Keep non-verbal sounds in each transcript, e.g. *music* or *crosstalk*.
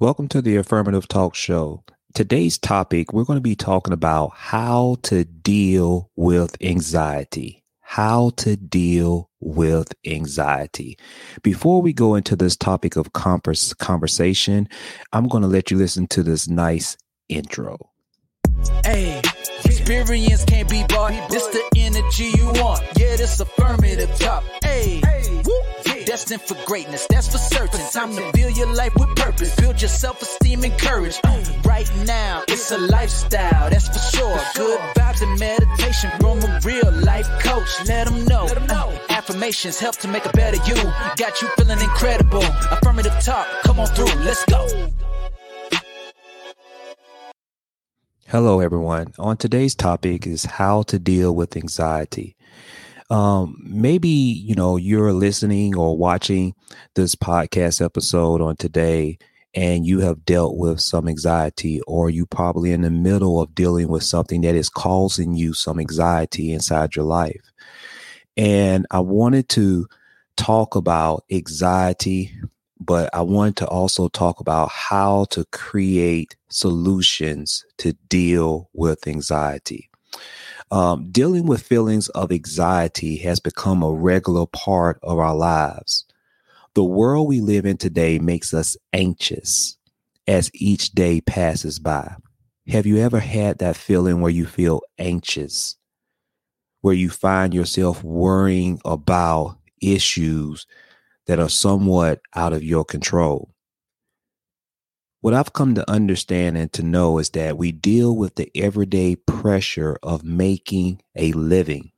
Welcome to the Affirmative Talk Show. Today's topic, we're going to be talking about how to deal with anxiety. How to deal with anxiety. Before we go into this topic of converse, conversation, I'm going to let you listen to this nice intro. Hey, experience can't be bought. This the energy you want. Yeah, this affirmative talk. Hey, woo destined for greatness, that's for certain. Time to build your life with purpose, build your self esteem and courage. Right now, it's a lifestyle, that's for sure. Good vibes and meditation from a real life coach. Let them know. Uh, affirmations help to make a better you. Got you feeling incredible. Affirmative talk, come on through, let's go. Hello, everyone. On today's topic is how to deal with anxiety um, maybe you know you're listening or watching this podcast episode on today and you have dealt with some anxiety or you probably in the middle of dealing with something that is causing you some anxiety inside your life. And i wanted to talk about anxiety but i wanted to also talk about how to create solutions to deal with anxiety um, dealing with feelings of anxiety has become a regular part of our lives. The world we live in today makes us anxious as each day passes by. Have you ever had that feeling where you feel anxious, where you find yourself worrying about issues that are somewhat out of your control? What I've come to understand and to know is that we deal with the everyday pressure of making a living.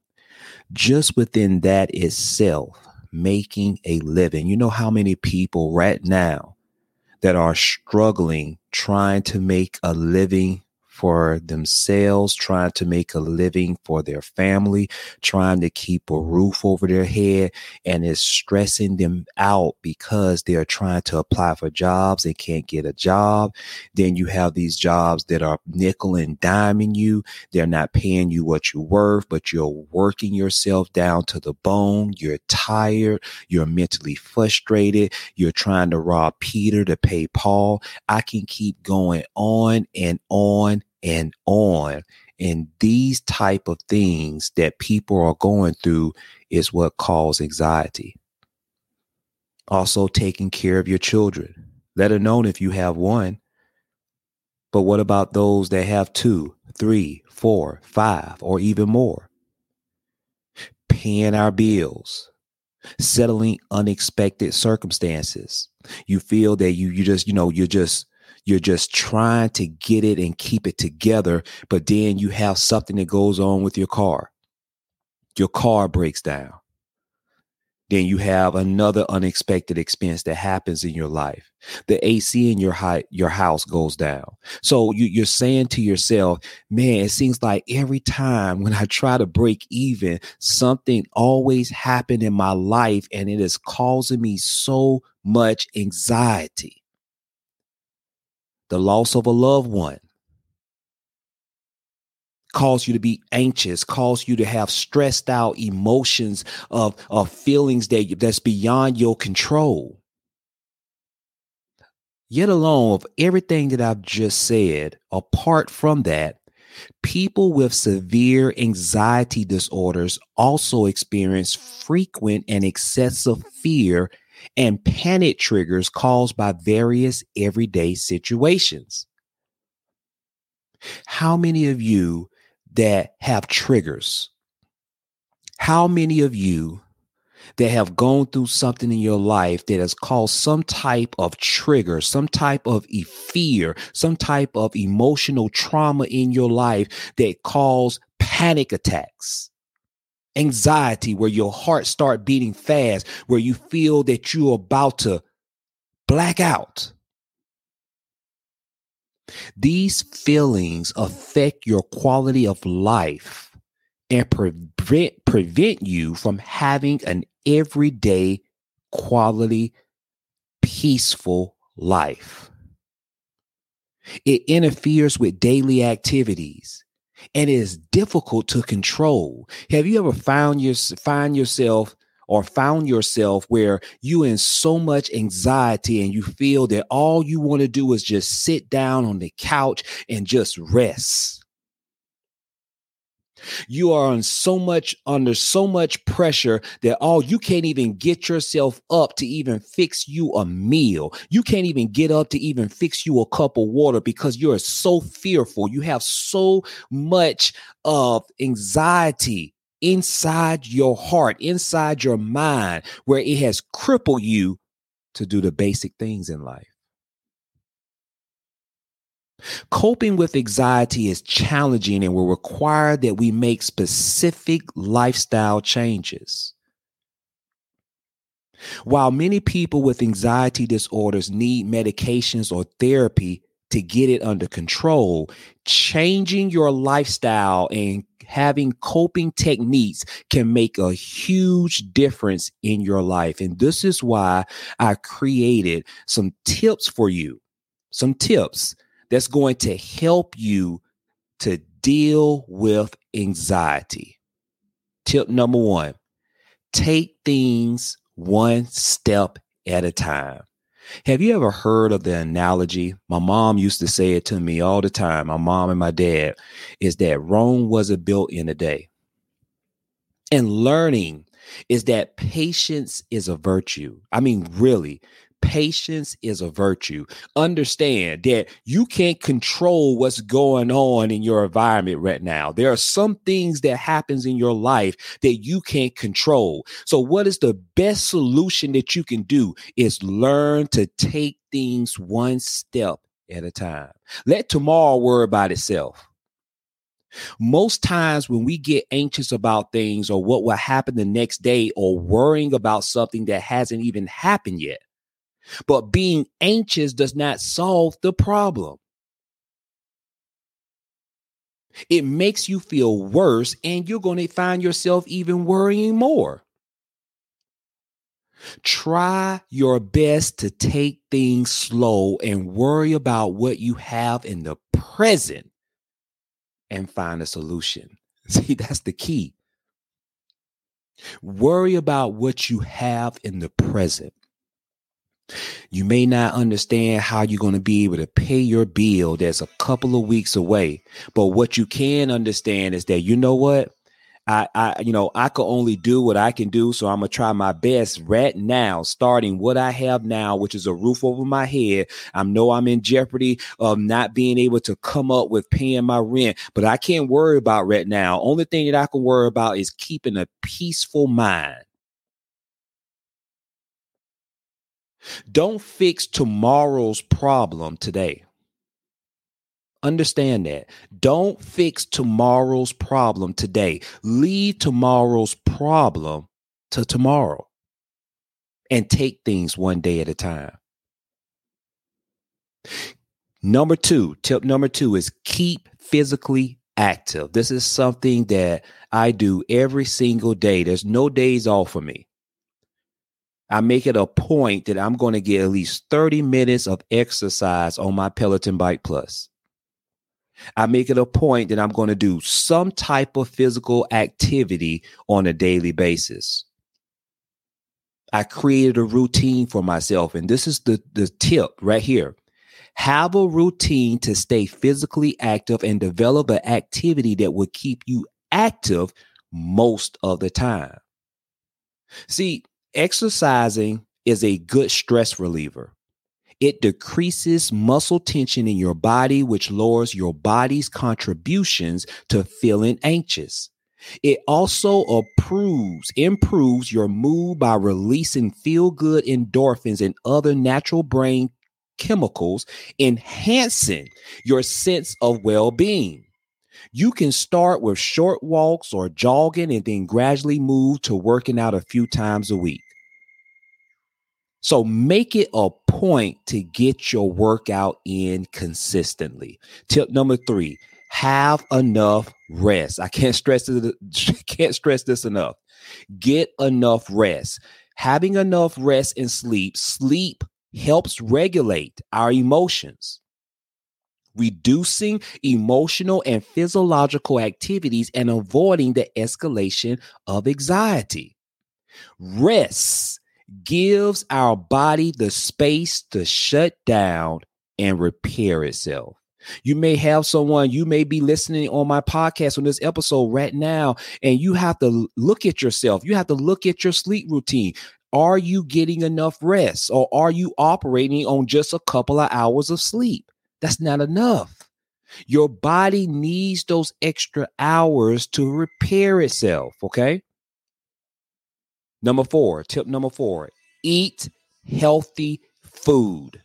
Just within that itself, making a living. You know how many people right now that are struggling trying to make a living for themselves, trying to make a living for their family, trying to keep a roof over their head, and it's stressing them out because they're trying to apply for jobs and can't get a job. Then you have these jobs that are nickel and diming you. They're not paying you what you're worth, but you're working yourself down to the bone. You're tired. You're mentally frustrated. You're trying to rob Peter to pay Paul. I can keep going on and on and on. And these type of things that people are going through is what cause anxiety. Also taking care of your children. Let alone if you have one. But what about those that have two, three, four, five, or even more? Paying our bills, settling unexpected circumstances. You feel that you you just, you know, you're just you're just trying to get it and keep it together, but then you have something that goes on with your car. Your car breaks down. Then you have another unexpected expense that happens in your life. The AC in your high, your house goes down. So you, you're saying to yourself, man, it seems like every time when I try to break even, something always happened in my life and it is causing me so much anxiety the loss of a loved one cause you to be anxious cause you to have stressed out emotions of, of feelings that that's beyond your control. Yet alone of everything that i've just said apart from that people with severe anxiety disorders also experience frequent and excessive fear and panic triggers caused by various everyday situations. How many of you that have triggers? How many of you that have gone through something in your life that has caused some type of trigger, some type of fear, some type of emotional trauma in your life that cause panic attacks? Anxiety where your heart start beating fast where you feel that you're about to black out. These feelings affect your quality of life and prevent prevent you from having an everyday quality peaceful life. It interferes with daily activities and it is difficult to control. Have you ever found your find yourself or found yourself where you in so much anxiety and you feel that all you want to do is just sit down on the couch and just rest. You are on so much under so much pressure that all you can't even get yourself up to even fix you a meal. You can't even get up to even fix you a cup of water because you're so fearful. You have so much of anxiety inside your heart, inside your mind, where it has crippled you to do the basic things in life. Coping with anxiety is challenging and will require that we make specific lifestyle changes. While many people with anxiety disorders need medications or therapy to get it under control, changing your lifestyle and having coping techniques can make a huge difference in your life. And this is why I created some tips for you. Some tips that's going to help you to deal with anxiety. Tip number one take things one step at a time. Have you ever heard of the analogy? My mom used to say it to me all the time. My mom and my dad is that Rome wasn't built in a day. And learning is that patience is a virtue. I mean, really, patience is a virtue. Understand that you can't control what's going on in your environment right now. There are some things that happens in your life that you can't control. So what is the best solution that you can do is learn to take things one step at a time. Let tomorrow worry about itself. Most times, when we get anxious about things or what will happen the next day, or worrying about something that hasn't even happened yet, but being anxious does not solve the problem. It makes you feel worse, and you're going to find yourself even worrying more. Try your best to take things slow and worry about what you have in the present and find a solution. *laughs* See, that's the key. Worry about what you have in the present. You may not understand how you're going to be able to pay your bill that's a couple of weeks away. But what you can understand is that you know what? I, I you know, I can only do what I can do. So I'm gonna try my best right now, starting what I have now, which is a roof over my head. I know I'm in jeopardy of not being able to come up with paying my rent, but I can't worry about right now. Only thing that I can worry about is keeping a peaceful mind. Don't fix tomorrow's problem today. Understand that. Don't fix tomorrow's problem today. Leave tomorrow's problem to tomorrow and take things one day at a time. Number two, tip number two is keep physically active. This is something that I do every single day. There's no days off for me. I make it a point that I'm going to get at least 30 minutes of exercise on my Peloton Bike Plus. I make it a point that I'm going to do some type of physical activity on a daily basis. I created a routine for myself, and this is the, the tip right here. Have a routine to stay physically active and develop an activity that will keep you active most of the time. See, Exercising is a good stress reliever. It decreases muscle tension in your body, which lowers your body's contributions to feeling anxious. It also improves, improves your mood by releasing feel good endorphins and other natural brain chemicals, enhancing your sense of well being. You can start with short walks or jogging and then gradually move to working out a few times a week. So make it a point to get your workout in consistently. Tip number three, have enough rest. I can't stress this, *laughs* can't stress this enough. Get enough rest. Having enough rest and sleep, sleep helps regulate our emotions reducing emotional and physiological activities and avoiding the escalation of anxiety. Rest gives our body the space to shut down and repair itself. You may have someone, you may be listening on my podcast on this episode right now, and you have to look at yourself. You have to look at your sleep routine. Are you getting enough rest or are you operating on just a couple of hours of sleep? That's not enough. Your body needs those extra hours to repair itself. Okay. Number four, tip number four eat healthy food.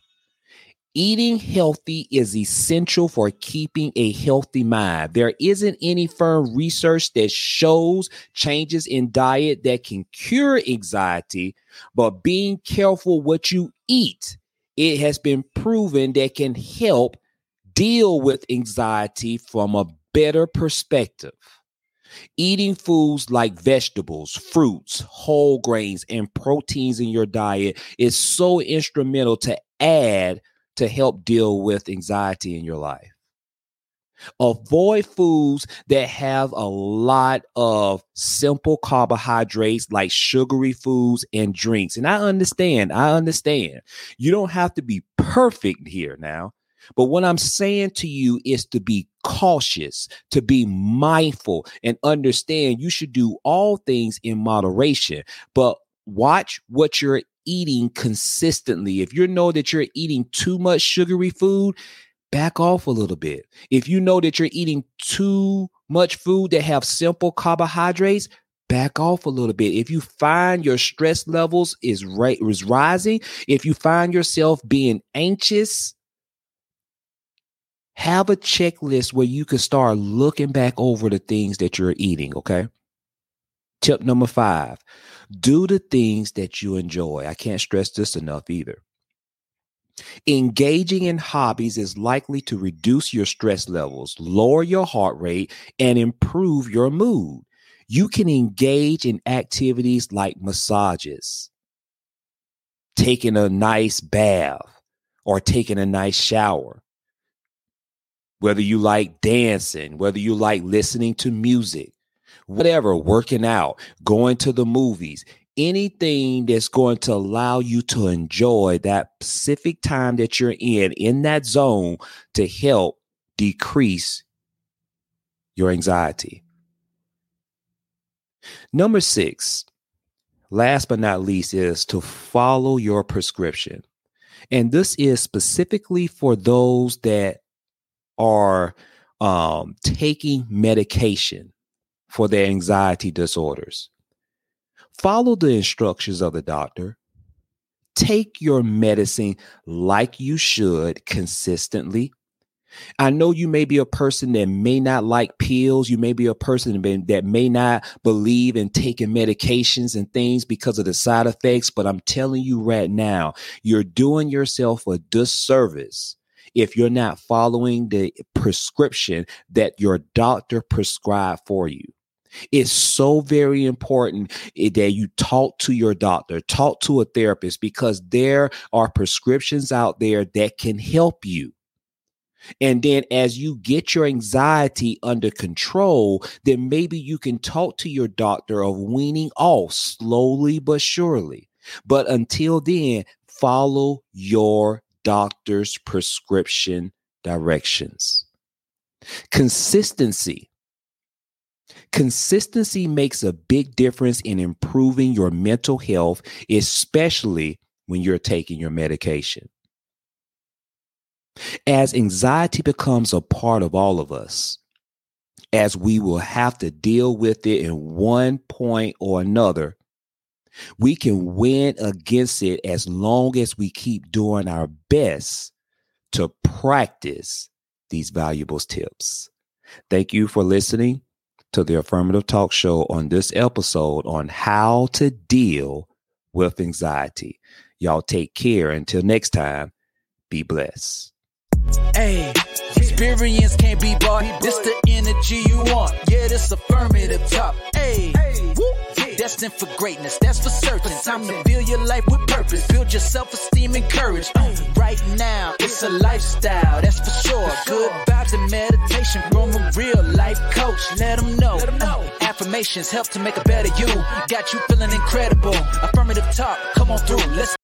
Eating healthy is essential for keeping a healthy mind. There isn't any firm research that shows changes in diet that can cure anxiety, but being careful what you eat, it has been proven that can help deal with anxiety from a better perspective. Eating foods like vegetables, fruits, whole grains, and proteins in your diet is so instrumental to add to help deal with anxiety in your life. Avoid foods that have a lot of simple carbohydrates like sugary foods and drinks. And I understand, I understand. You don't have to be perfect here now. But what I'm saying to you is to be cautious, to be mindful, and understand you should do all things in moderation. But watch what you're eating consistently. If you know that you're eating too much sugary food, back off a little bit. If you know that you're eating too much food that have simple carbohydrates, back off a little bit. If you find your stress levels is right is rising, if you find yourself being anxious, have a checklist where you can start looking back over the things that you're eating, okay? Tip number 5 do the things that you enjoy. I can't stress this enough either. Engaging in hobbies is likely to reduce your stress levels, lower your heart rate, and improve your mood. You can engage in activities like massages, taking a nice bath, or taking a nice shower. Whether you like dancing, whether you like listening to music, whatever, working out, going to the movies, anything that's going to allow you to enjoy that specific time that you're in, in that zone to help decrease your anxiety. Number six, last but not least, is to follow your prescription. And this is specifically for those that are um, taking medication for their anxiety disorders. Follow the instructions of the doctor. Take your medicine like you should consistently. I know you may be a person that may not like pills. You may be a person that may not believe in taking medications and things because of the side effects. But I'm telling you right now, you're doing yourself a disservice if you're not following the prescription that your doctor prescribed for you. It's so very important eh, that you talk to your doctor, talk to a therapist, because there are prescriptions out there that can help you. And then as you get your anxiety under control, then maybe you can talk to your doctor of weaning off slowly but surely. But until then, follow your doctor's prescription directions. Consistency Consistency makes a big difference in improving your mental health, especially when you're taking your medication. As anxiety becomes a part of all of us, as we will have to deal with it in one point or another, we can win against it as long as we keep doing our best to practice these valuable tips. Thank you for listening to the Affirmative Talk Show on this episode on how to deal with anxiety. Y'all take care. Until next time, be blessed. Hey, experience can't be bought. This the energy you want. Yeah, this affirmative talk. Hey, destined for greatness, that's for certain. Time to build your life with purpose, build your self esteem and courage. Right now, it's a lifestyle, that's for sure. Good vibes and meditation from a real life coach. Let them know. Uh, affirmations help to make a better you. Got you feeling incredible. Affirmative talk, come on through. Let's